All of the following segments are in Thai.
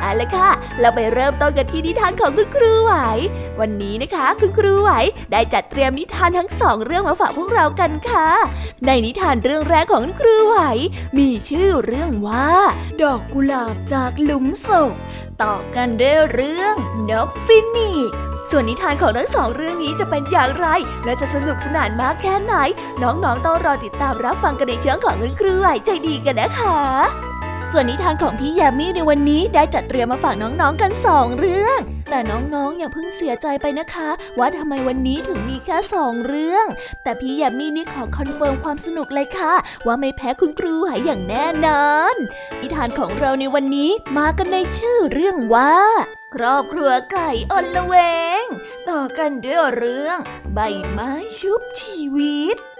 เอาละค่ะ เราไปเริ่มต้นกันที่นิทานของคุณครูไหว วันนี้นะคะ คุณครูไหวได้จัดเตรียมนิทานทั้งสองเรื่องมาฝากพวกเรากันค่ะ ในนิทานเรื่องแรกของคุณครูไหว มีชื่อเรื่องว่า ดอกกุหลาบจากหลุมศพต่อกันด้วยเรื่องนกฟินิกซ์ส่วนนิทานของทั้งสองเรื่องนี้จะเป็นอย่างไร และจะสนุกสนานมากแค่ไหน น้องๆต้องรอติดตามรับฟังกันในช่องของคุณครูไหวใจดีกันนะคะ ส่วนนิทานของพี่ยามีในวันนี้ได้จัดเตรียมมาฝากน้องๆกันสองเรื่อง แต่น้องๆอย่าเพิ่งเสียใจไปนะคะ ว่าทำไมวันนี้ถึงมีแค่สองเรื่อง แต่พี่ยามีนี่ขอ confirm ความสนุกเลยค่ะ ว่าไม่แพ้คุณครูหายอย่างแน่นอน นิทานของเราในวันนี้มากันในชื่อเรื่องว่าครอบครัวไก่อนละเวง ต่อกันด้วยเรื่อง ใบไม้ชุบชีวิต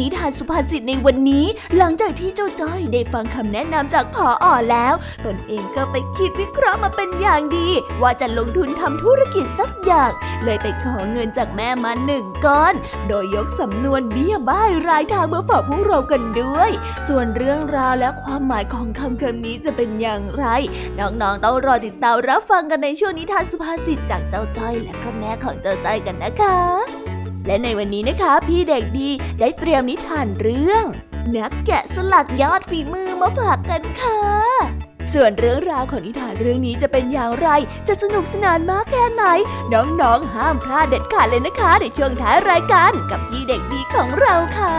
นิทานสุภาษิตในวันนี้ หลังจากที่เจ้าจ้อยได้ฟังคำแนะนำจากผออแล้ว ตนเองก็ไปคิดวิเคราะห์มาเป็นอย่างดี ว่าจะลงทุนทำธุรกิจสักอย่าง เลยไปขอเงินจากแม่มาหนึ่งก้อน โดยยกสำนวนเบี้ยบ้ายรายทางมาฝากพวกเรากันด้วย ส่วนเรื่องราวและความหมายของคำคำนี้จะเป็นอย่างไร น้องๆต้องรอติดตามรับฟังกันในช่วงนิทานสุภาษิตจากเจ้าจ้อยและก็แม่ของเจ้าจ้อยกันนะคะ และในวันนี้นะคะ พี่เด็กดีได้เตรียมนิทานเรื่อง นักแกะสลักยอดฝีมือมาฝากกันค่ะส่วนเรื่องราวของนิทานเรื่องนี้จะเป็นอย่างไร จะสนุกสนานมากแค่ไหน น้องๆ ห้ามพลาดเด็ดขาดเลยนะคะ ในช่วงท้ายรายการกับพี่เด็กดีของเราค่ะ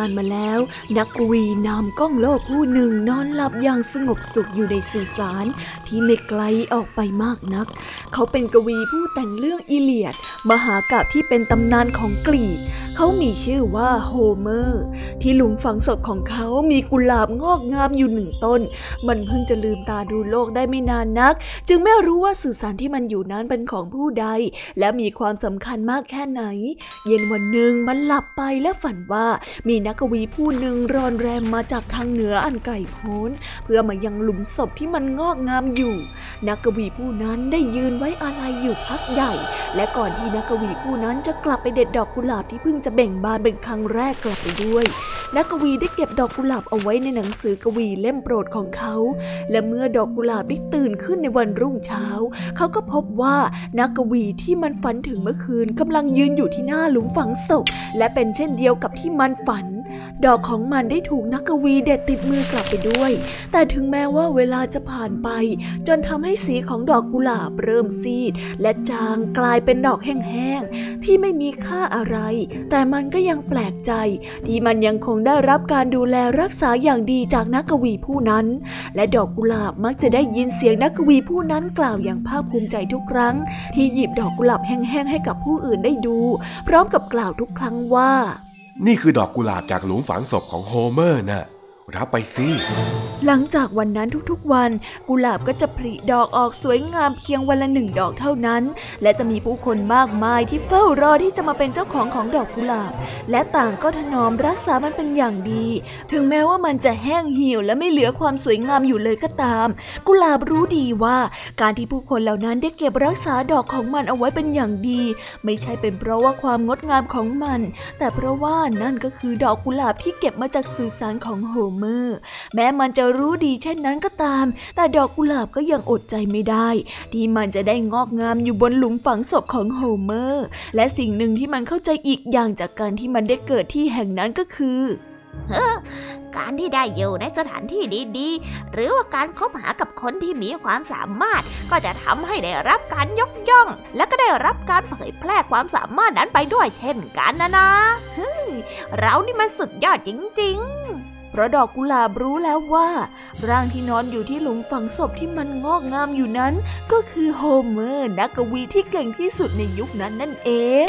านมาแล้ว นักกวีนามก้องโลกผู้หนึ่งนอนหลับอย่างสงบสุขอยู่ในสุสานที่ไม่ไกลออกไปมากนัก เขาเป็นกวีผู้แต่งเรื่องอิเลียด มหากาพที่เป็นตำนานของกรีก เขามีชื่อว่าโฮเมอร์ ที่หลุมฝังศพของเขามีกุหลาบงอกงามอยู่หนึ่งต้น มันเพิ่งจะลืมตาดูโลกได้ไม่นานนัก จึงไม่รู้ว่าสุสานที่มันอยู่นั้นเป็นของผู้ใด และมีความสำคัญมากแค่ไหน เย็นวันหนึ่งมันหลับไปและฝันว่ามีนักกวีผู้หนึ่งรอนแรมมาจากทางเหนืออันไกลโพ้น เพื่อมายังหลุมศพที่มันงอกงามอยู่ นักกวีผู้นั้นได้ยืนไว้อาลัยอยู่พักใหญ่ และก่อนที่นักกวีผู้นั้นจะกลับไปเด็ดดอกกุหลาบที่เพิ่งจะจะเบ่งบานเป็นครั้งแรกกลับไปด้วย นักกวีได้เก็บดอกกุหลาบเอาไว้ในหนังสือกวีเล่มโปรดของเขา และเมื่อดอกกุหลาบได้ตื่นขึ้นในวันรุ่งเช้า เขาก็พบว่านักกวีที่มันฝันถึงเมื่อคืนกำลังยืนอยู่ที่หน้าหลุมฝังศพและเป็นเช่นเดียวกับที่มันฝัน ดอกของมันได้ถูกนักกวีเด็ดติดมือกลับไปด้วย แต่ถึงแม้ว่าเวลาจะผ่านไป จนทำให้สีของดอกกุหลาบเริ่มซีด และจางกลายเป็นดอกแห้งๆที่ไม่มีค่าอะไรแต่แต่มันก็ยังแปลกใจ ที่มันยังคงได้รับการดูแลรักษาอย่างดีจากนักกวีผู้นั้น และดอกกุหลาบมักจะได้ยินเสียงนักกวีผู้นั้นกล่าวอย่างภาคภูมิใจทุกครั้ง ที่หยิบดอกกุหลาบแห้งๆให้กับผู้อื่นได้ดู พร้อมกับกล่าวทุกครั้งว่า นี่คือดอกกุหลาบจากหลุมฝังศพของโฮเมอร์นะ่ะ รับไปสิหลังจากวันนั้นทุกๆวัน กุหลาบก็จะผลิดอกออกสวยงามเพียงวันละหนึ่งดอกเท่านั้น และจะมีผู้คนมากมายที่เฝ้ารอที่จะมาเป็นเจ้าของของดอกกุหลาบ และต่างก็ถนอมรักษามันเป็นอย่างดี ถึงแม้ว่ามันจะแห้งเหี่ยวและไม่เหลือความสวยงามอยู่เลยก็ตาม กุหลาบรู้ดีว่าการที่ผู้คนเหล่านั้นได้เก็บรักษาดอกของมันเอาไว้เป็นอย่างดี ไม่ใช่เป็นเพราะว่าความงดงามของมัน แต่เพราะว่านั่นก็คือดอกกุหลาบที่เก็บมาจากสื่อสารของโฮเมอแม้มันจะรู้ดีเช่นนั้นก็ตาม แต่ดอกกุหลาบก็ยังอดใจไม่ได้ ที่มันจะได้งอกงามอยู่บนหลุมฝังศพของโฮเมอร์ และสิ่งหนึ่งที่มันเข้าใจอีกอย่างจากการที่มันได้เกิดที่แห่งนั้นก็คือการที่ได้อยู่ในสถานที่ดีๆ หรือว่าการคบหากับคนที่มีความสามารถ ก็จะทำให้ได้รับการยกย่อง และก็ได้รับการเผยแพร่ความสามารถนั้นไปด้วยเช่นกันนะนะเฮ้ยเรานี่มันสุดยอดจริงๆ ราะดอกกุหลาบรู้แล้วว่า ร่างที่นอนอยู่ที่หลุมฝังศพที่มันงอกงามอยู่นั้น ก็คือโฮเมอร์นักกวีที่เก่งที่สุดในยุคนั้นนั่นเอง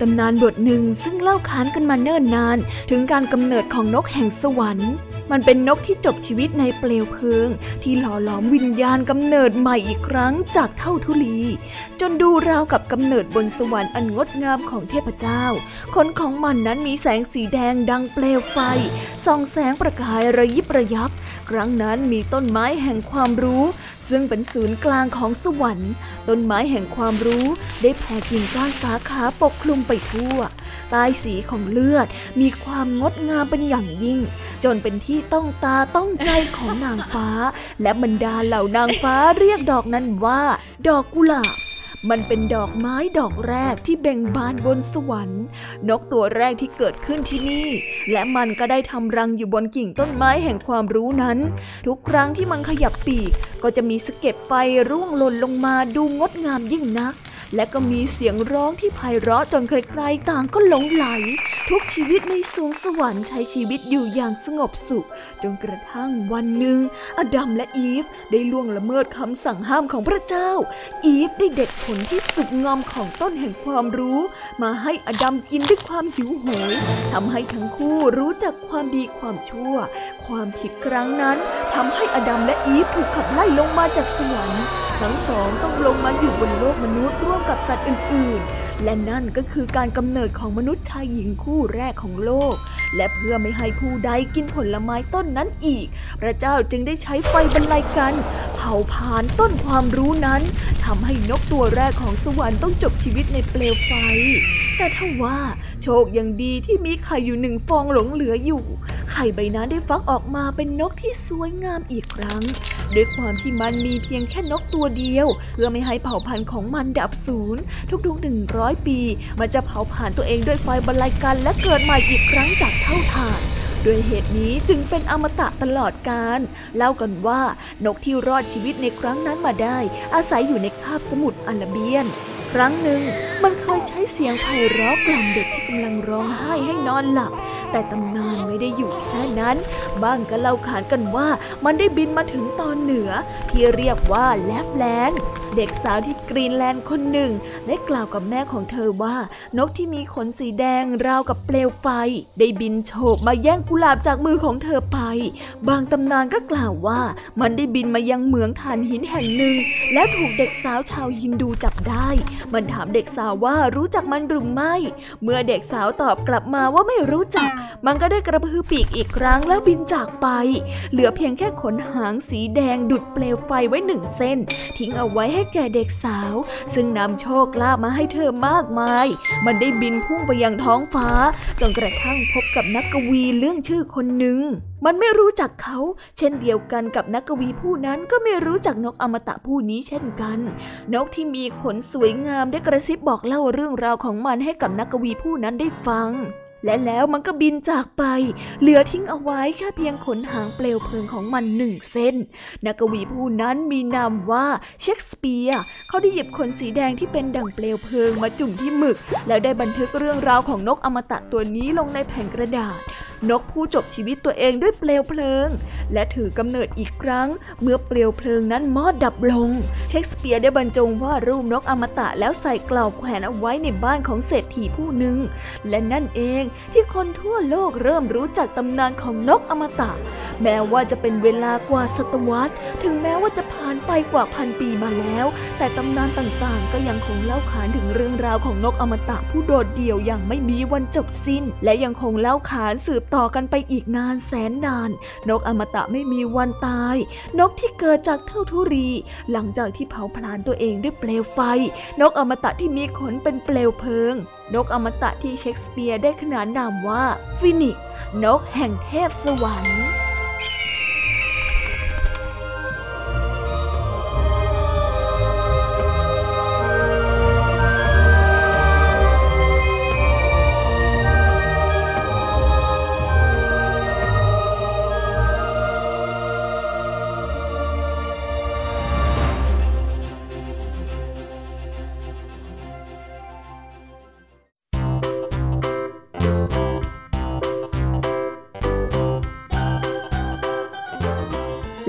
ตำนานบทหนึ่งซึ่งเล่าขานกันมาเนิ่นนาน ถึงการกำเนิดของนกแห่งสวรรค์ มันเป็นนกที่จบชีวิตในเปลวเพลิง ที่หล่อหลอมวิญญาณกำเนิดใหม่อีกครั้งจากเท่าทุลี จนดูราวกับกำเนิดบนสวรรค์อันงดงามของเทพเจ้าขนของมันนั้นมีแสงสีแดงดังเปลวไฟส่องแสงประกายระยิบระยับ ครั้งนั้นมีต้นไม้แห่งความรู้ ซึ่งเป็นศูนย์กลางของสวรรค์ ต้นไม้แห่งความรู้ได้แผ่กิ่งก้านสาขาปกคลุมไปทั่วใต้สีของเลือดมีความงดงามเป็นอย่างยิ่ง จนเป็นที่ต้องตาต้องใจของนางฟ้า และบรรดาเหล่านางฟ้าเรียกดอกนั้นว่า ดอกกุหลาบ มันเป็นดอกไม้ดอกแรกที่เบ่งบานบนสวรรค์ นกตัวแรกที่เกิดขึ้นที่นี่ และมันก็ได้ทำรังอยู่บนกิ่งต้นไม้แห่งความรู้นั้น ทุกครั้งที่มันขยับปีกก็จะมีสะเก็ดไฟร่วงหล่นลงมาดูงดงามยิ่งนัก และก็มีเสียงร้องที่ไพเราะจนใครๆต่างก็หลงไหล ทุกชีวิตในสวงสวรรค์ใช้ชีวิตอยู่อย่างสงบสุข จนกระทั่งวันหนึ่ง อดัมและอีฟได้ล่วงละเมิดคำสั่งห้ามของพระเจ้า อีฟได้เด็ดผลที่สุกงอมของต้นแห่งความรู้ มาให้อดัมกินด้วยความหิวโหยทำให้ทั้งคู่รู้จักความดีความชั่ว ความผิดครั้งนั้นทำให้อดัมและอีฟถูกขับไล่ลงมาจากสวรรค์ ทั้งสองต้องลงมาอยู่บนโลกมนุษย์ร่วมกับสัตว์อื่นๆ และนั่นก็คือการกำเนิดของมนุษย์ชายหญิงคู่แรกของโลก และเพื่อไม่ให้ผู้ใดกินผลไม้ต้นนั้นอีก พระเจ้าจึงได้ใช้ไฟบรรลัยกัน เผาผลาญต้นความรู้นั้นทำให้นกตัวแรกของสวรรค์ต้องจบชีวิตในเปลวไฟ แต่ถ้าว่าโชคยังดีที่มีไข่อยู่หนึ่งฟองหลงเหลืออยู่ ไข่ใบนั้นได้ฟักออกมาเป็นนกที่สวยงามอีกครั้งด้วยความที่มันมีเพียงแค่นกตัวเดียว เพื่อไม่ให้เผ่าพันธุ์ของมันดับสูญทุกๆหนึ่งร้อยปี มันจะเผาผลาญตัวเองด้วยไฟบรรลัยกันและเกิดใหม่อีกครั้งจากเท่าฐานด้วยเหตุนี้จึงเป็นอมตะตลอดกาลเล่ากันว่านกที่รอดชีวิตในครั้งนั้นมาได้ อาศัยอยู่ในคาบสมุทรอาราเบียน ครั้งหนึ่งมันเคยใช้เสียงไพเราะกล่อมเด็กที่กำลังร้องไห้ให้นอนหลับ แต่ตำนานไม่ได้อยู่แค่นั้น บ้างก็เล่าขานกันว่ามันได้บินมาถึงตอนเหนือ ที่เรียกว่าแลปแลนด์เด็กสาวที่กรีนแลนด์คนหนึ่ง ได้กล่าวกับแม่ของเธอว่า นกที่มีขนสีแดงราวกับเปลวไฟ ได้บินโฉบมาแย่งกุหลาบจากมือของเธอไป บางตำนานก็กล่าวว่ามันได้บินมายังเหมืองถ่านหินแห่งหนึ่ง แล้วถูกเด็กสาวชาวฮินดูจับได้ มันถามเด็กสาวว่ารู้จักมันหรือไม่ เมื่อเด็กสาวตอบกลับมาว่าไม่รู้จัก มันก็ได้กระพือปีกอีกครั้งแล้วบินจากไป เหลือเพียงแค่ขนหางสีแดงดุดเปลวไฟไว้หนึ่งเส้น ทิ้งเอาไว้ให้แก่เด็กสาว ซึ่งนำโชคลาภมาให้เธอมากมาย มันได้บินพุ่งไปยังท้องฟ้าจนกระทั่งพบกับนักกวีเรื่องชื่อคนหนึ่ง มันไม่รู้จักเขา เช่นเดียวกันกับนักกวีผู้นั้นก็ไม่รู้จักนกอมตะผู้นี้เช่นกัน นกที่มีขนสวยงามได้กระซิบบอกเล่าเรื่องราวของมันให้กับนักกวีผู้นั้นได้ฟัง และแล้วมันก็บินจากไป เหลือทิ้งเอาไว้แค่เพียงขนหางเปลวเพลิงของมันหนึ่งเส้น นักกวีผู้นั้นมีนามว่าเชคสเปียร์เขาได้หยิบขนสีแดงที่เป็นดั่งเปลวเพลิงมาจุ่มที่หมึก แล้วได้บันทึกเรื่องราวของนกอมตะตัวนี้ลงในแผ่นกระดาษ นกผู้จบชีวิตตัวเองด้วยเปลวเพลิง และถือกำเนิดอีกครั้ง เมื่อเปลวเพลิงนั้นมอดดับลง เชคสเปียร์ได้บรรจงวาดรูปนกอมตะแล้วใส่กล่าวแขวนเอาไว้ในบ้านของเศรษฐีผู้หนึ่ง และนั่นเองที่คนทั่วโลกเริ่มรู้จักตำนานของนกอมตะ แม้ว่าจะเป็นเวลากว่าศตวรรษ ถึงแม้ว่าจะผ่านไปกว่าพันปีมาแล้ว แต่ตำนานต่างๆ ก็ยังคงเล่าขานถึงเรื่องราวของนกอมตะผู้โดดเดี่ยวอย่างไม่มีวันจบสิ้น และยังคงเล่าขานสืบต่อกันไปอีกนานแสนนาน นกอมตะไม่มีวันตาย นกที่เกิดจากเท่าทุรี หลังจากที่เผาพลานตัวเองด้วยเปลวไฟ นกอมตะที่มีขนเป็นเปลวเพลิง นกอมตะที่เชคสเปียร์ได้ขนานนามว่า ฟินิกนกแห่งเทพสวรรค์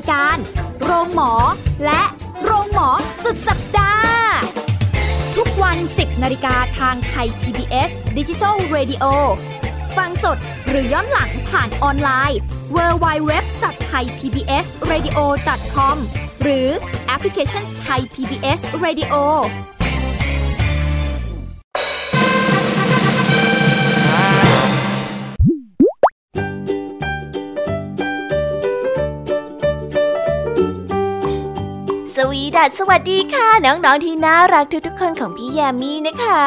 ายการ โรงหมอ และโรงหมอสุดสัปดาห์ ทุกวัน 10นาฬิกาทางไทย PBS Digital Radio ฟังสดหรือย้อนหลังผ่านออนไลน์ www.thaipbsradio.com หรือแอปพลิเคชัน Thai PBS Radio วีดัสสวัสดีค่ะ น้องๆที่น่ารักทุกๆคนของพี่แยามีนะคะ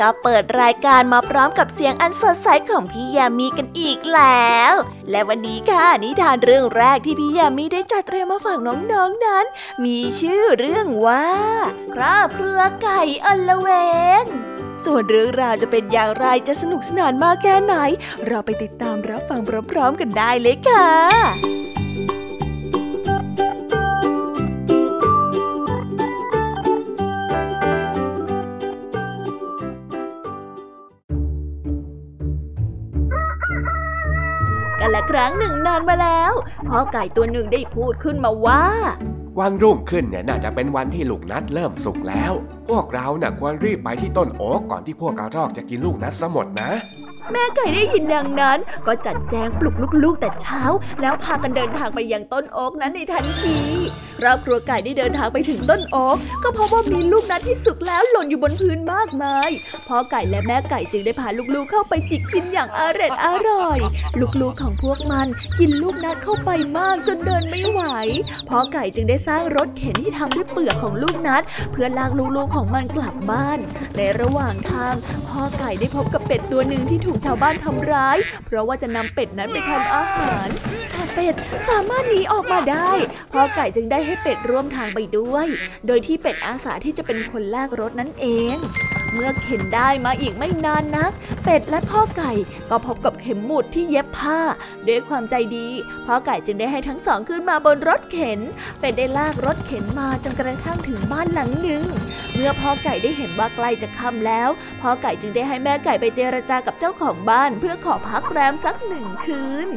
ก็เปิดรายการมาพร้อมกับเสียงอันสดใสของพี่แยามีกันอีกแล้ว และวันนี้ค่ะนิทานเรื่องแรกที่พี่แยามีได้จัดเตรียมมาฝากน้องๆนนั้น มีชื่อเรื่องว่าครอบครัวไก่อลเวงส่วนเรื่องราวจะเป็นอย่างไรจะสนุกสนานมากแค่ไหน เราไปติดตามรับฟังพร้อมๆกันได้เลยค่ะ ละครั้งหนึ่งนานมาแล้วพ่อไก่ตัวหนึ่งได้พูดขึ้นมาว่า วันรุ่งขึ้นเนี่ยน่าจะเป็นวันที่ลูกนัดเริ่มสุกแล้ว พวกเราน่ะควรรีบไปที่ต้นโอ๊กก่อนที่พวกกระรอกจะกินลูกนัดซะหมดนะ แม่ไก่ได้ยินดังนั้น ก็จัดแจงปลุกลูกๆแต่เช้า แล้วพากันเดินทางไปยังต้นโอ๊กนั้นในทันทีครอบครัวไก่ได้เดินทางไปถึงต้นโอ๊กก็พบว่ามีลูกนัดที่สุกแล้วหล่นอยู่บนพื้นมากมายพ่อไก่และแม่ไก่จึงได้พาลูกๆเข้าไปจิกกินอย่างอร่อยอร่อย ลูกๆของพวกมันกินลูกนัดเข้าไปมากจนเดินไม่ไหวพ่อไก่จึงได้สร้างรถเข็นที่ทำด้วยเปลือกของลูกนัด เพื่อลากลูกๆของมันกลับบ้าน ในระหว่างทางพ่อไก่ได้พบกับเป็ดตัวหนึ่งที่ถููกชาวบ้านทำร้าย เพราะว่าจะนำเป็ดนั้นไปทำอาหารแต่เป็ดสามารถหนีออกมาได้พ่อไก่จึงได้ให้เป็ดร่วมทางไปด้วย โดยที่เป็ดอาสาที่จะเป็นคนลากรถนั่นเอง เมื่อเข็นได้มาอีกไม่นานนัก เป็ดและพ่อไก่ก็พบกับเข็มหมุดที่เย็บผ้า ด้วยความใจดี พ่อไก่จึงได้ให้ทั้งสองขึ้นมาบนรถเข็น เป็ดได้ลากรถเข็นมาจนกระทั่งถึงบ้านหลังหนึ่ง เมื่อพ่อไก่ได้เห็นว่าใกล้จะค่ำแล้ว พ่อไก่จึงได้ให้แม่ไก่ไปเจรจากับเจ้าของบ้าน เพื่อขอพักแรมสักหนึ่งคืน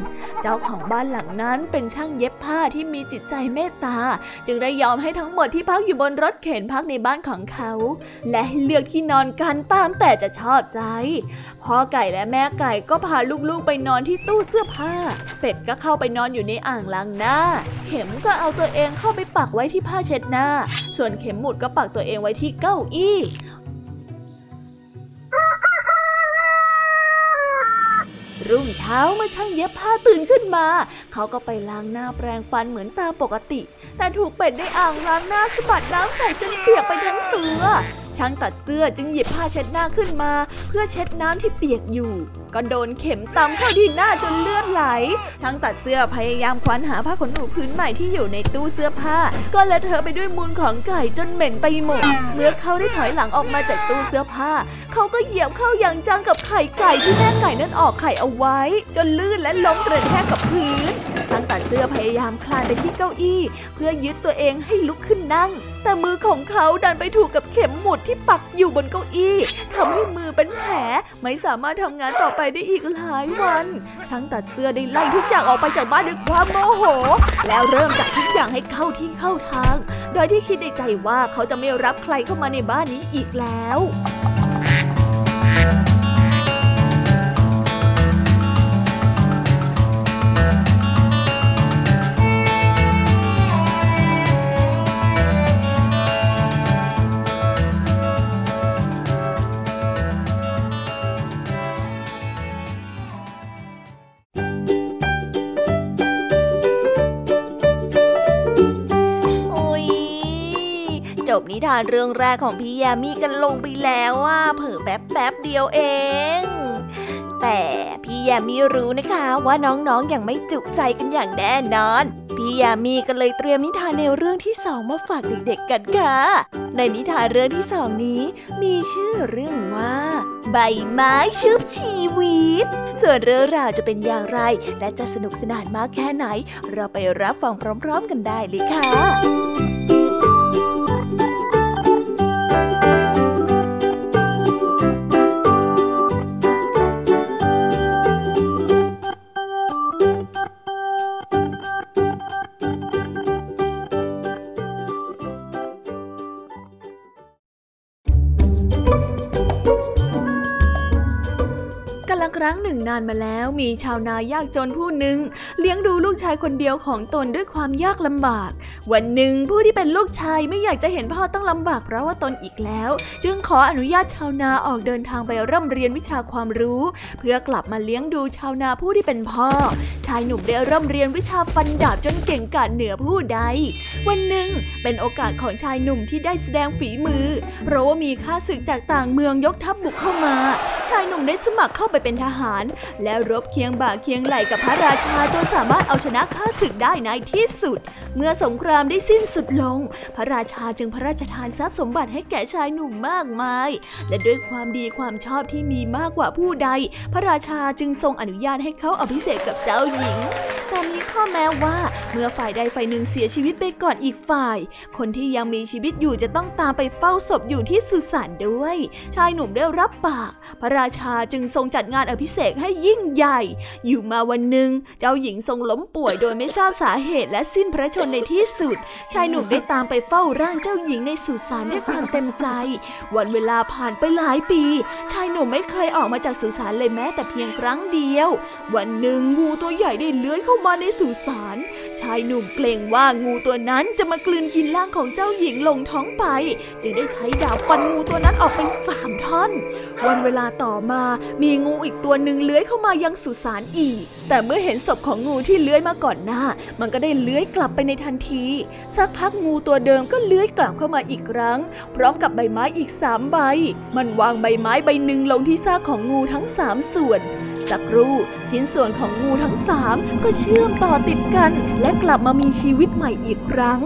เจ้าของบ้านหลังนั้นเป็นช่างเย็บผ้าที่มีจิตใจเมตตา จึงได้ยอมให้ทั้งหมดที่พักอยู่บนรถเข็นพักในบ้านของเขา และให้เลือกที่นอนกันตามแต่จะชอบใจ พ่อไก่และแม่ไก่ก็พาลูกๆไปนอนที่ตู้เสื้อผ้า เป็ดก็เข้าไปนอนอยู่ในอ่างล้างหน้า เข็มก็เอาตัวเองเข้าไปปักไว้ที่ผ้าเช็ดหน้า ส่วนเข็มหมุดก็ปักตัวเองไว้ที่เก้าอี้รุ่งเช้าเมื่อช่างเย็บผ้าตื่นขึ้นมา เขาก็ไปล้างหน้าแปรงฟันเหมือนตามปกติ แต่ถูกเป็ดได้อ่างล้างหน้าสะบัดน้ำใส่จนเปียกไปทั้งตัว ช่างตัดเสื้อจึงหยิบผ้าเช็ดหน้าขึ้นมา เพื่อเช็ดน้ำที่เปียกอยู่ ก็โดนเข็มตำเข้าที่หน้าจนเลือดไหล ช่างตัดเสื้อพยายามคว้านหาผ้าขนหนูพื้นใหม่ที่อยู่ในตู้เสื้อผ้า ก็เลอะเทอะไปด้วยมูลของไก่จนเหม็นไปหมด เมื่อเขาได้ถอยหลังออกมาจากตู้เสื้อผ้า เขาก็เหยียบเข้าอย่างจังกับไข่ไก่ที่แม่ไก่นั้นออกไข่เอาไว้ จนลื่นและล้มกระแทกกับพื้นช่างตัดเสื้อพยายามคลานไปที่เก้าอี้ เพื่อยึดตัวเองให้ลุกขึ้นนั่ง แต่มือของเขาดันไปถูกกับเข็มหมุดที่ปักอยู่บนเก้าอี้ทำให้มือเป็นแผลไม่สามารถทำงานต่อไปได้อีกหลายวัน ทั้งตัดเสื้อได้ไล่ทุกอย่างออกไปจากบ้านด้วยความโมโห แล้วเริ่มจัดทุกอย่างให้เข้าที่เข้าทาง โดยที่คิดในใจว่าเขาจะไม่รับใครเข้ามาในบ้านนี้อีกแล้ว ทานเรื่องแรกของพี่ยามีกันลงไปแล้วว่าเผลอแป๊บแป๊บเดียวเอง แต่พี่ยามีรู้นะคะว่าน้องๆออย่างไม่จุใจกันอย่างแน่นอนพี่ยามีก็เลยเตรียมนิทานในวเรื่องที่สองมาฝากเด็กๆกันค่ะ ในนิทานเรื่องที่สองนี้ มีชื่อเรื่องว่า ใบไม้ชุบชีวิต ส่วนเรื่องราวจะเป็นอย่างไร และจะสนุกสนานมากแค่ไหน เราไปรับฟังพร้อม ๆ กันได้เลยค่ะ รั้งหนึ่งนานมาแล้วมีชาวนายากจนผู้หนึ่งเลี้ยงดูลูกชายคนเดียวของตนด้วยความยากลำบาก วันหนึ่งผู้ที่เป็นลูกชายไม่อยากจะเห็นพ่อต้องลำบากเพราะว่าตนอีกแล้ว จึงขออนุญาตชาวนาออกเดินทางไปร่ำเรียนวิชาความรู้ เพื่อกลับมาเลี้ยงดูชาวนาผู้ที่เป็นพ่อ ชายหนุ่มได้ร่ำเรียนวิชาฟันดาบจนเก่งกาจเหนือผู้ใด วันหนึ่งเป็นโอกาสของชายหนุ่มที่ได้แสดงฝีมือ เพราะว่ามีข้าศึกจากต่างเมืองยกทัพบุกเข้ามา ชายหนุ่มได้สมัครเข้าไปเป็นทหารและรบเคียงบ่าเคียงไหลกับพระราชาจนสามารถเอาชนะข้าศึกได้ในที่สุด เมื่อสงครามได้สิ้นสุดลง พระราชาจึงพระราชทานทรัพย์สมบัติให้แก่ชายหนุ่มมากมาย และด้วยความดีความชอบที่มีมากกว่าผู้ใด พระราชาจึงทรงอนุญาตให้เขาอภิเษกกับเจ้าหญิง แต่มีข้อแม้ว่า เมื่อฝ่ายใดฝ่ายหนึ่งเสียชีวิตไปก่อนอีกฝ่าย คนที่ยังมีชีวิตอยู่จะต้องตามไปเฝ้าศพอยู่ที่สุสานด้วย ชายหนุ่มได้รับปาก พระราชาจึงทรงจัดงานอภิเษกให้ยิ่งใหญ่ อยู่มาวันหนึ่ง เจ้าหญิงทรงล้มป่วยโดยไม่ทราบสาเหตุและสิ้นพระชนในที่สุด ชายหนุ่มได้ตามไปเฝ้าร่างเจ้าหญิงในสุสานด้วยความเต็มใจ วันเวลาผ่านไปหลายปี ชายหนุ่มไม่เคยออกมาจากสุสานเลยแม้แต่เพียงครั้งเดียว วันหนึ่งงูตัวใหญ่ได้เลื้อยเข้ามาในสุสานชายหนุ่มเกรงว่างูตัวนั้นจะมากลืนกินร่างของเจ้าหญิงลงท้องไป จึงได้ใช้ดาบฟันงูตัวนั้นออกเป็นสามท่อน วันเวลาต่อมามีงูอีกตัวหนึ่งเลื้อยเข้ามายังสุสานอีก แต่เมื่อเห็นศพของงูที่เลื้อยมาก่อนหน้า มันก็ได้เลื้อยกลับไปในทันที สักพักงูตัวเดิมก็เลื้อยกลับเข้ามาอีกครั้ง พร้อมกับใบไม้อีกสามใบ มันวางใบไม้ใบหนึ่งลงที่ซากของงูทั้งสามส่วน สักครู่ชิ้นส่วนของงูทั้งสามก็เชื่อมต่อติดกัน และกลับมามีชีวิตใหม่อีกครั้ง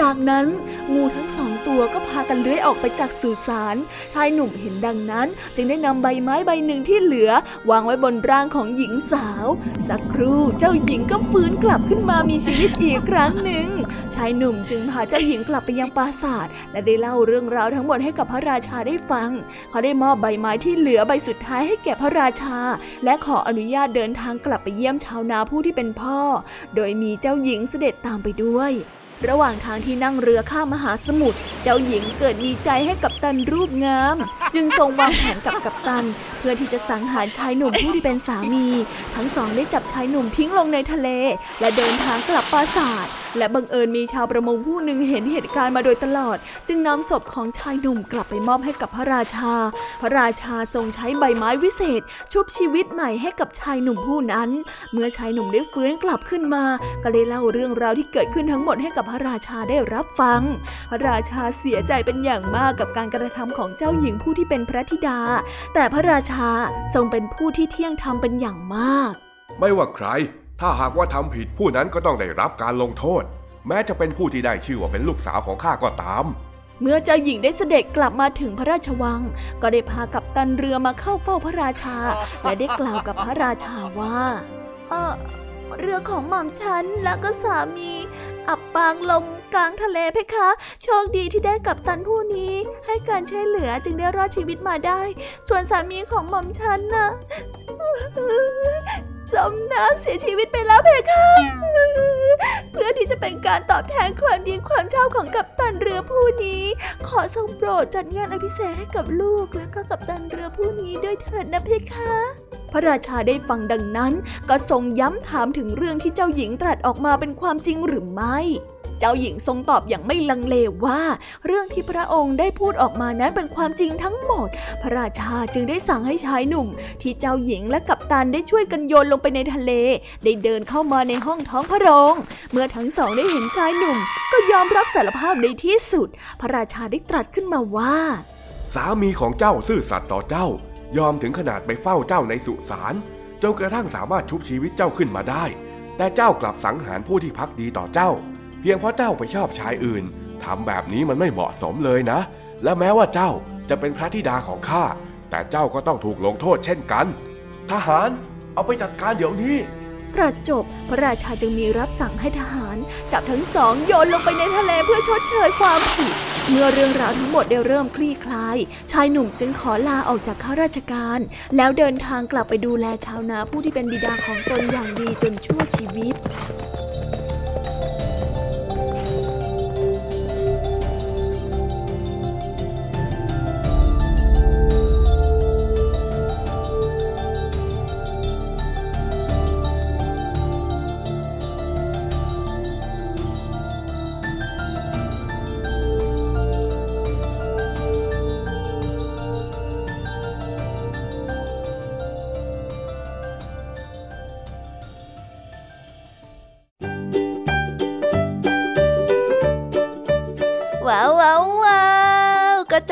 จากนั้นงูทั้งสองตัวก็พากันเลื้อยออกไปจากสุสานชายหนุ่มเห็นดังนั้น จึงได้นำใบไม้ใบหนึ่งที่เหลือ วางไว้บนร่างของหญิงสาว สักครู่เจ้าหญิงก็ฟื้นกลับขึ้นมามีชีวิตอีกครั้งหนึ่ง ชายหนุ่มจึงพาเจ้าหญิงกลับไปยังปราสาท และได้เล่าเรื่องราวทั้งหมดให้กับพระราชาได้ฟัง เขาได้มอบใบไม้ที่เหลือใบสุดท้ายให้แก่พระราชา และขออนุญาตเดินทางกลับไปเยี่ยมชาวนาผู้ที่เป็นพ่อ โดยมีเจ้าหญิงเสด็จตามไปด้วย ระหว่างทางที่นั่งเรือข้ามมหาสมุทร เจ้าหญิงเกิดมีใจให้กับตันรูปงาม จึงทรงวางแผนกับกัปตัน เพื่อที่จะสังหารชายหนุ่มผู้ที่เป็นสามี ทั้งสองได้จับชายหนุ่มทิ้งลงในทะเล และเดินทางกลับปราสาท และบังเอิญมีชาวประมงผู้หนึ่งเห็นเหตุการณ์มาโดยตลอด จึงนำศพของชายหนุ่มกลับไปมอบให้กับพระราชา พระราชาทรงใช้ใบไม้วิเศษ ชุบชีวิตใหม่ให้กับชายหนุ่มผู้นั้น เมื่อชายหนุ่มได้ฟื้นกลับขึ้นมา ก็ได้เล่าเรื่องราวที่เกิดขึ้นทั้งหมดให้กับพระราชาได้รับฟัง พระราชาเสียใจเป็นอย่างมากกับการกระทำของเจ้าหญิงผู้ที่เป็นพระธิดา แต่พระราชาทรงเป็นผู้ที่เที่ยงธรรมเป็นอย่างมาก ไม่ว่าใคร ถ้าหากว่าทำผิดผู้นั้นก็ต้องได้รับการลงโทษ แม้จะเป็นผู้ที่ได้ชื่อว่าเป็นลูกสาวของข้าก็ตามเมื่อเจ้าหญิงได้เสด็จกลับมาถึงพระราชวัง ก็ได้พากับตันเรือมาเข้าเฝ้าพระราชา และได้กล่าวกับพระราชาว่า เออเรือของหม่อมฉันและก็สามี อับปางลงกลางทะเลเพคะ โชคดีที่ได้กับตันผู้นี้ ให้การช่วยเหลือจึงได้รอดชีวิตมาได้ ส่วนสามีของหม่อมฉันน่ะ จมน้ำเสียชีวิตไปแล้วเพคะเพื่อที่จะเป็นการตอบแทนความดีความชอบของกัปตันเรือผู้นี้ ขอทรงโปรดจัดงานอภิเษกให้กับลูกและก็กัปตันเรือผู้นี้ด้วยเถิดนะเพคะพระราชาได้ฟังดังนั้น ก็ทรงย้ำถามถึงเรื่องที่เจ้าหญิงตรัสออกมาเป็นความจริงหรือไม่ เจ้าหญิงทรงตอบอย่างไม่ลังเลว่า เรื่องที่พระองค์ได้พูดออกมานั้นเป็นความจริงทั้งหมด พระราชาจึงได้สั่งให้ชายหนุ่ม ที่เจ้าหญิงและกัปตันได้ช่วยกันโยนลงไปในทะเล ได้เดินเข้ามาในห้องท้องพระโรง เมื่อทั้งสองได้เห็นชายหนุ่ม ก็ยอมรับสารภาพในที่สุด พระราชาได้ตรัสขึ้นมาว่า สามีของเจ้าซื่อสัตย์ต่อเจ้า ยอมถึงขนาดไปเฝ้าเจ้าในสุสานจนกระทั่งสามารถชุบชีวิตเจ้าขึ้นมาได้ แต่เจ้ากลับสังหารผู้ที่พักดีต่อเจ้า เพียงเพราะเจ้าไปชอบชายอื่นทำแบบนี้มันไม่เหมาะสมเลยนะ และแม้ว่าเจ้าจะเป็นพระธิดาของข้า แต่เจ้าก็ต้องถูกลงโทษเช่นกัน ทหารเอาไปจัดการเดี๋ยวนี้ตรัสจบพระราชาจึงมีรับสั่งให้ทหาร จับทั้งสองโยนลงไปในทะเลเพื่อชดเชยความผิด เมื่อเรื่องราวทั้งหมดได้เริ่มคลี่คลาย ชายหนุ่มจึงขอลาออกจากข้าราชการ แล้วเดินทางกลับไปดูแลชาวนาผู้ที่เป็นบิดาของตนอย่างดีจนชั่วชีวิต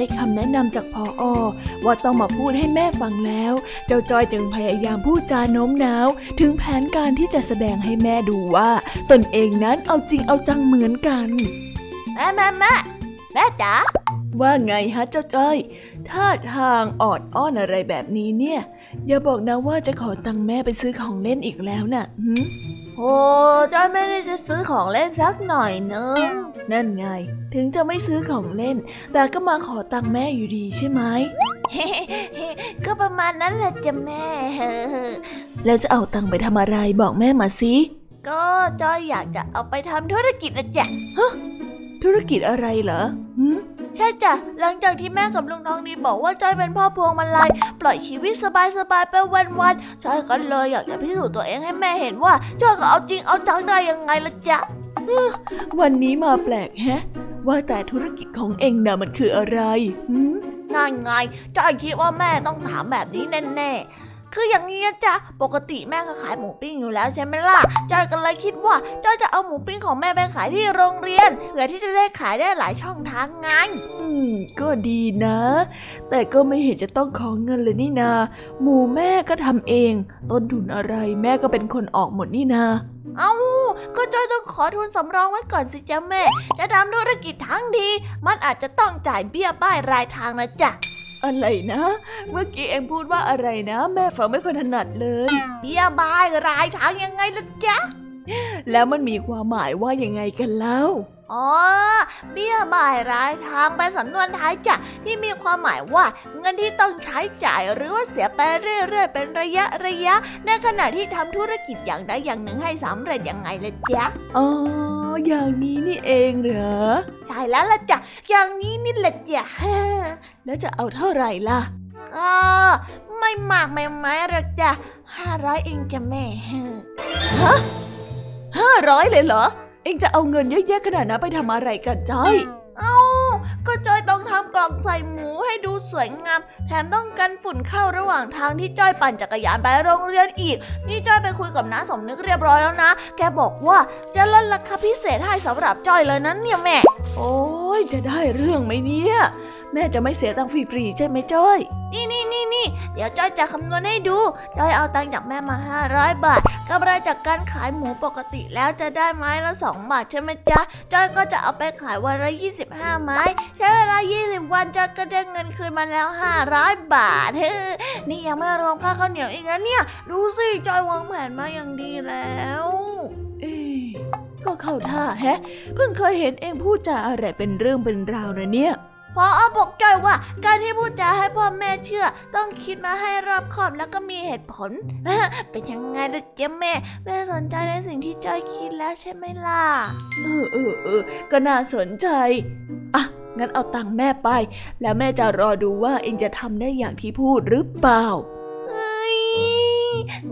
ได้คำแนะนำจากพออว่าต้องมาพูดให้แม่ฟังแล้ว เจ้าจ้อยจึงพยายามพูดจาโน้มน้าว ถึงแผนการที่จะแสดงให้แม่ดูว่า ตนเองนั้นเอาจริงเอาจังเหมือนกัน แม่แม่แม่แม่จ๋าว่าไงฮะเจ้าจ้อยท่าทางออดอ้อนอะไรแบบนี้เนี่ย อย่าบอกนะว่าจะขอตังค์แม่ไปซื้อของเล่นอีกแล้วน่ะหืมโอ้จ้อยไม่ได้จะซื้อของเล่นสักหน่อยนึง นั่นไง ถึงจะไม่ซื้อของเล่น แต่ก็มาขอตังค์แม่อยู่ดีใช่ไหมก็ประมาณนั้นแหละจ้ะแม่ แล้วจะเอาตังค์ไปทำอะไรบอกแม่มาสิ ก็จ้อยอยากจะเอาไปทำธุรกิจนะจ๊ะธุรกิจอะไรเหรอหืมใช่จ้ะ หลังจากที่แม่กับลุงทองดีบอกว่าจ้อยเป็นพ่อพวงมาลัยปล่อยชีวิตสบายๆไปวันๆจ้อยก็เลยอยากจะพิสูจน์ตัวเองให้แม่เห็นว่าจ้อยก็เอาจริงเอาจังได้ยังไงละจ๊ะ วันนี้มาแปลกแฮะ ว่าแต่ธุรกิจของเองน่ะมันคืออะไรหืมนั่นไงจ้อยคิดว่าแม่ต้องถามแบบนี้แน่ๆ คืออย่างนี้นะจ๊ะ ปกติแม่ก็ขายหมูปิ้งอยู่แล้วใช่ไหมล่ะจ้อยก็เลยคิดว่าจ้อยจะเอาหมูปิ้งของแม่ไปขายที่โรงเรียนเพื่อที่จะได้ขายได้หลายช่องทางไงอืม ก็ดีนะ แต่ก็ไม่เห็นจะต้องขอเงินเลยนี่นา หมูแม่ก็ทำเอง ต้นทุนอะไรแม่ก็เป็นคนออกหมดนี่นาเอา้าก็จ้อยต้องขอทุนสำรองไว้ก่อนสิจ๊ะแม่ จะทำธุรกิจทั้งทีมันอาจจะต้องจ่ายเบี้ยบ้ายรายทางนะจ๊ะ อะไรนะ เมื่อกี้เองพูดว่าอะไรนะ แม่ฟังไม่ค่อยถนัดเลยเบี้ยบายรายทางยังไงล่ะจ๊ะ แล้วมันมีความหมายว่ายังไงกันเล่าอ๋อ เบี้ยบ่ายรายทางเป็นสำนวนไทยจ้ะที่มีความหมายว่าเงินที่ต้องใช้จ่ายหรือว่าเสียไปเรื่อยๆ เป็นระยะระยะ ในขณะที่ทำธุรกิจอย่างใดอย่างหนึ่งให้สำเร็จยังไงล่ะจ๊ะอ๋อ อย่างนี้นี่เองเหรอ ใช่แล้วล่ะจ้ะ อย่างนี้นี่แหละจ้ะแล้วจะเอาเท่าไหร่ล่ะ ก็ไม่มากไม่ไม้หรอกจ้ะห้าร้อยเองจ้ะแม่ ฮะห้าร้อยเลยเหรอ เองจะเอาเงินเยอะแยะขนาดนั้นไปทำอะไรกันจ้อย เอ้า ก็จอยต้องทำกล่องใส่หมูให้ดู สวยงาม แถมต้องกันฝุ่นเข้าระหว่างทางที่จ้อยปั่นจักรยานไปโรงเรียนอีก นี่จ้อยไปคุยกับน้าสมนึกเรียบร้อยแล้วนะ แกบอกว่าจะลดราคาพิเศษให้สำหรับจ้อยเลยนั้นเนี่ยแม่ โอ้ยจะได้เรื่องไหมเนี่ย แม่จะไม่เสียตังค์ฟรีๆใช่ไหมจ้อย นี่นี่นี่นี่เดี๋ยวจ้อยจะคำนวณให้ดู จ้อยเอาตังค์จากแม่มา 500 บาทกำไรจากการขายหมูปกติแล้วจะได้ไม้ละ 2 บาทใช่ไหมจ๊ะ จ้อยก็จะเอาไปขายวันละ 25 ไม้ ใช้เวลา 20 วันจ้อยก็ได้เงินคืนมาแล้ว 500 บาทเฮ้อนี่ยังไม่รวมค่าข้าวเหนียวอีกนะเนี่ย ดูสิจ้อยวางแผนมาอย่างดีแล้วเอ๊ะก็เข้าท่าแฮะ เพิ่งเคยเห็นเองพูดจาอะไรเป็นเรื่องเป็นราวนะเนี่ย พออ้อบอกจ้อยว่าการที่พูดจาให้พ่อแม่เชื่อ ต้องคิดมาให้รอบคอบแล้วก็มีเหตุผล เป็นยังไงล่ะเจ๊แม่แม่สนใจในสิ่งที่จ้อยคิดแล้วใช่ไหมล่ะเออเออเออก็น่าสนใจอะงั้นเอาตังค์แม่ไป แล้วแม่จะรอดูว่าเองจะทำได้อย่างที่พูดหรือเปล่าเฮ้ย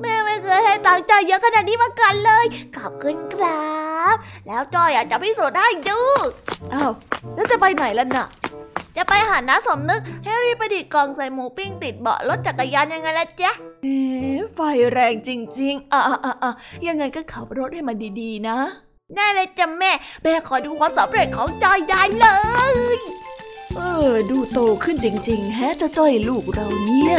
แม่ไม่เคยให้ตังค์จ้อยเยอะขนาดนี้มาก่อนเลย ขอบคุณครับ แล้วจ้อยอยากจะพิสูจน์ให้ดูอ้าวแล้วจะไปไหนล่ะน่ะ จะไปหาน้าสมนึกให้รีบประดิษฐ์กล่องใส่หมูปิ้งติดเบาะรถจักรยานยังไงล่ะจ๊ะเอ๊ไฟแรงจริงๆอะอะอะอะยังไงก็ขับรถให้มันดีๆนะ ได้เลยจ้ะแม่แม่ขอดูความสำเร็จของจอยได้เลย เออ ดูโตขึ้นจริง ๆ แฮะจะจ้อยลูกเราเนี่ย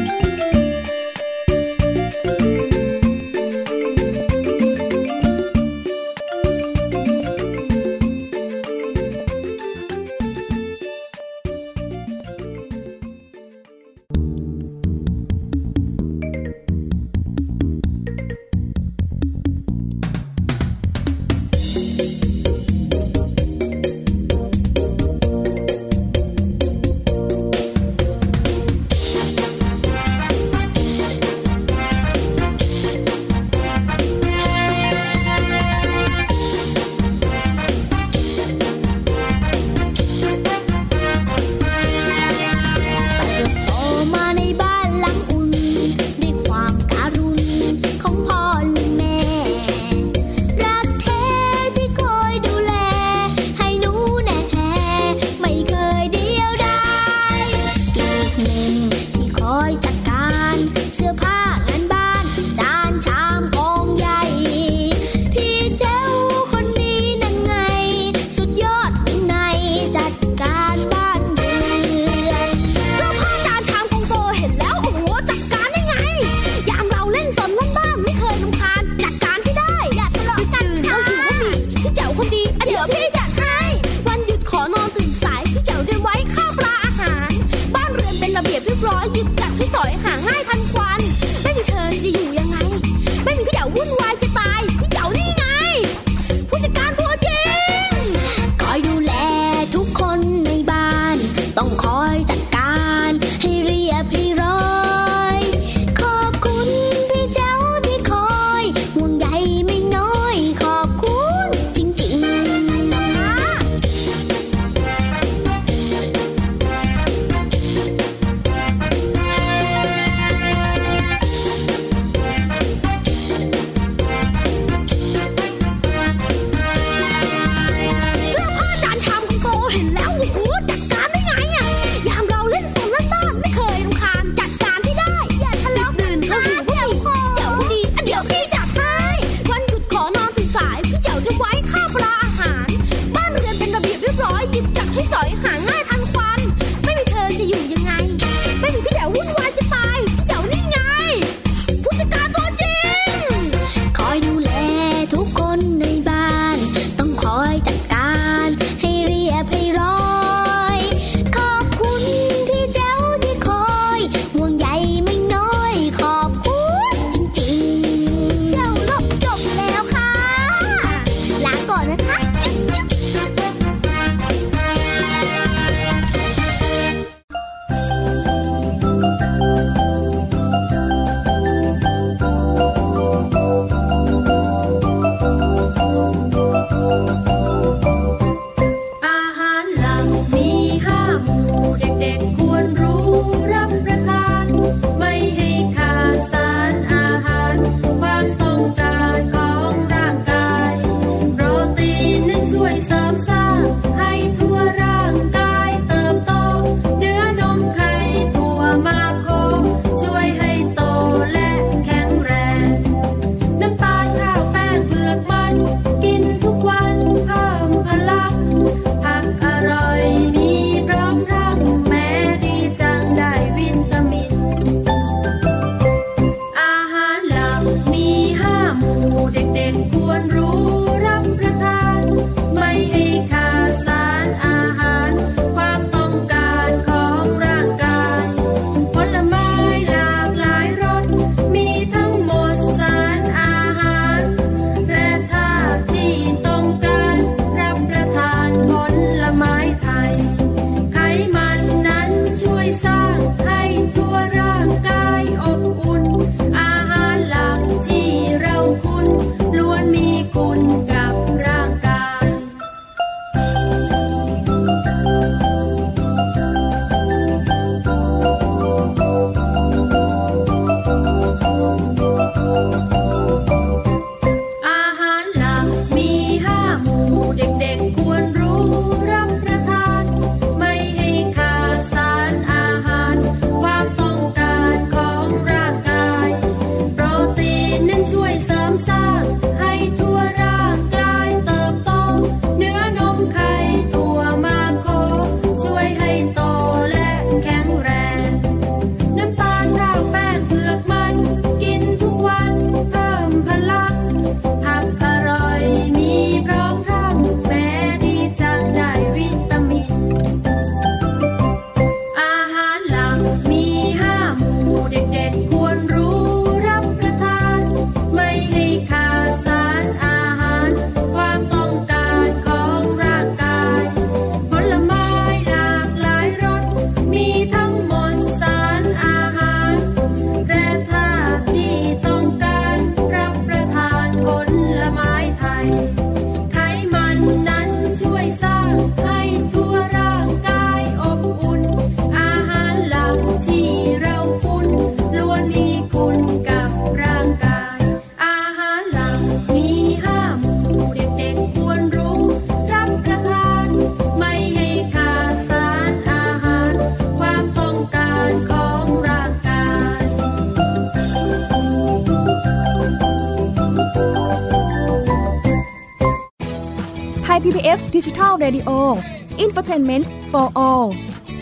Infotainment for All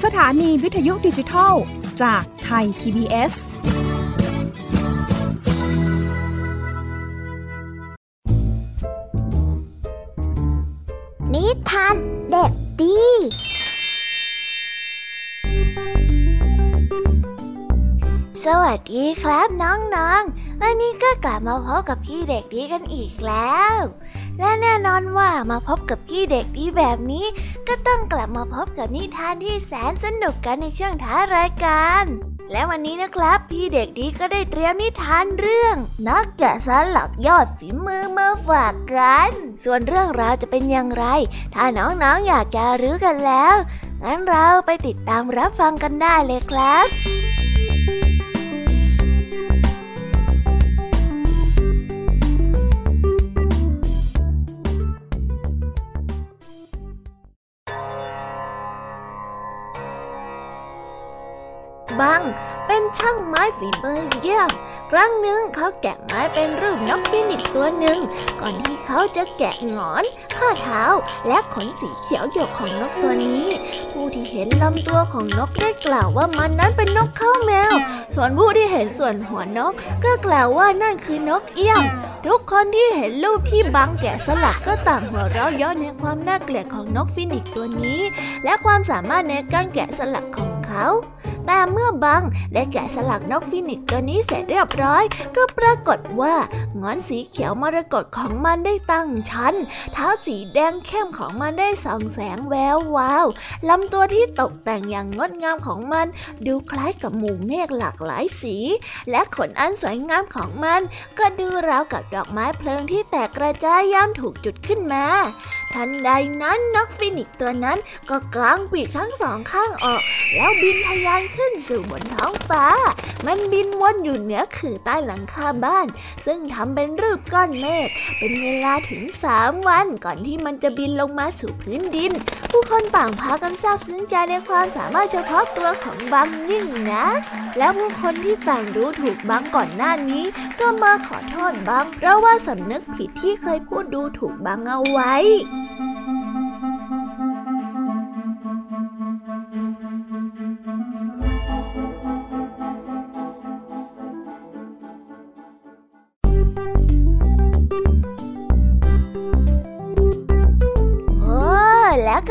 สถานีวิทยุดิจิทัล จากไทย PBS นิทานเด็กดี สวัสดีครับน้องๆ วันนี้ก็กลับมาพบกับพี่เด็กดีกันอีกแล้วและแน่นอนว่ามาพบกับพี่เด็กดีแบบนี้ ก็ต้องกลับมาพบกับนิทานที่แสนสนุกกันในช่วงท้ายรายการ และวันนี้นะครับ พี่เด็กดีก็ได้เตรียมนิทานเรื่อง นักแกะสลักยอดฝีมือมาฝากกัน ส่วนเรื่องราวจะเป็นอย่างไร ถ้าน้องๆออยากจะรู้กันแล้ว งั้นเราไปติดตามรับฟังกันได้เลยครับ บัง เป็นช่างไม้ฝีมือเยี่ยม ครั้งหนึ่งเขาแกะไม้เป็นรูปนกฟีนิกซ์ตัวหนึ่ง ก่อนที่เขาจะแกะหงอน ขาเท้า และขนสีเขียวหยกของนกตัวนี้ ผู้ที่เห็นลำตัวของนกได้กล่าวว่ามันนั้นเป็นนกเค้าแมว ส่วนผู้ที่เห็นส่วนหัวนก ก็กล่าวว่านั่นคือนกเอี้ยงทุกคนที่เห็นรูปที่บังแกะสลักก็ต่างหัวเราะเยาะในความน่าเกลียดของนกฟีนิกซ์ตัวนี้ และความสามารถในการแกะสลักของ แต่เมื่อบังได้แกะสลักนกฟินิกตัวนี้เสร็จเรียบร้อย ก็ปรากฏว่างอนสีเขียวมรกตของมันได้ตั้งชั้น เท้าสีแดงเข้มของมันได้ส่องแสงแวววาวลำตัวที่ตกแต่งอย่างงดงามของมัน ดูคล้ายกับหมู่เมฆหลากหลายสี และขนอันสวยงามของมัน ก็ดูราวกับดอกไม้เพลิงที่แตกกระจายยามถูกจุดขึ้นมาทันใดนั้นนกฟินิกตัวนั้นก็กางปีกทั้งสองข้างออก แล้วบินินทะยานขึ้นสู่บนท้องฟ้า มันบินวนอยู่เหนือขื่อใต้หลังคาบ้าน ซึ่งทำเป็นรูปก้อนเมฆเป็นเวลาถึงสามวันก่อนที่มันจะบินลงมาสู่พื้นดิน ผู้คนต่างพากันซาบซึ้งใจในความสามารถเฉพาะตัวของบางยิ่งนะ แล้วผู้คนที่ต่างรู้ถูกบางก่อนหน้านี้ ก็มาขอโทษบางเพราะว่าสำนึกผิดที่เคยพูดดูถูกบางเอาไว้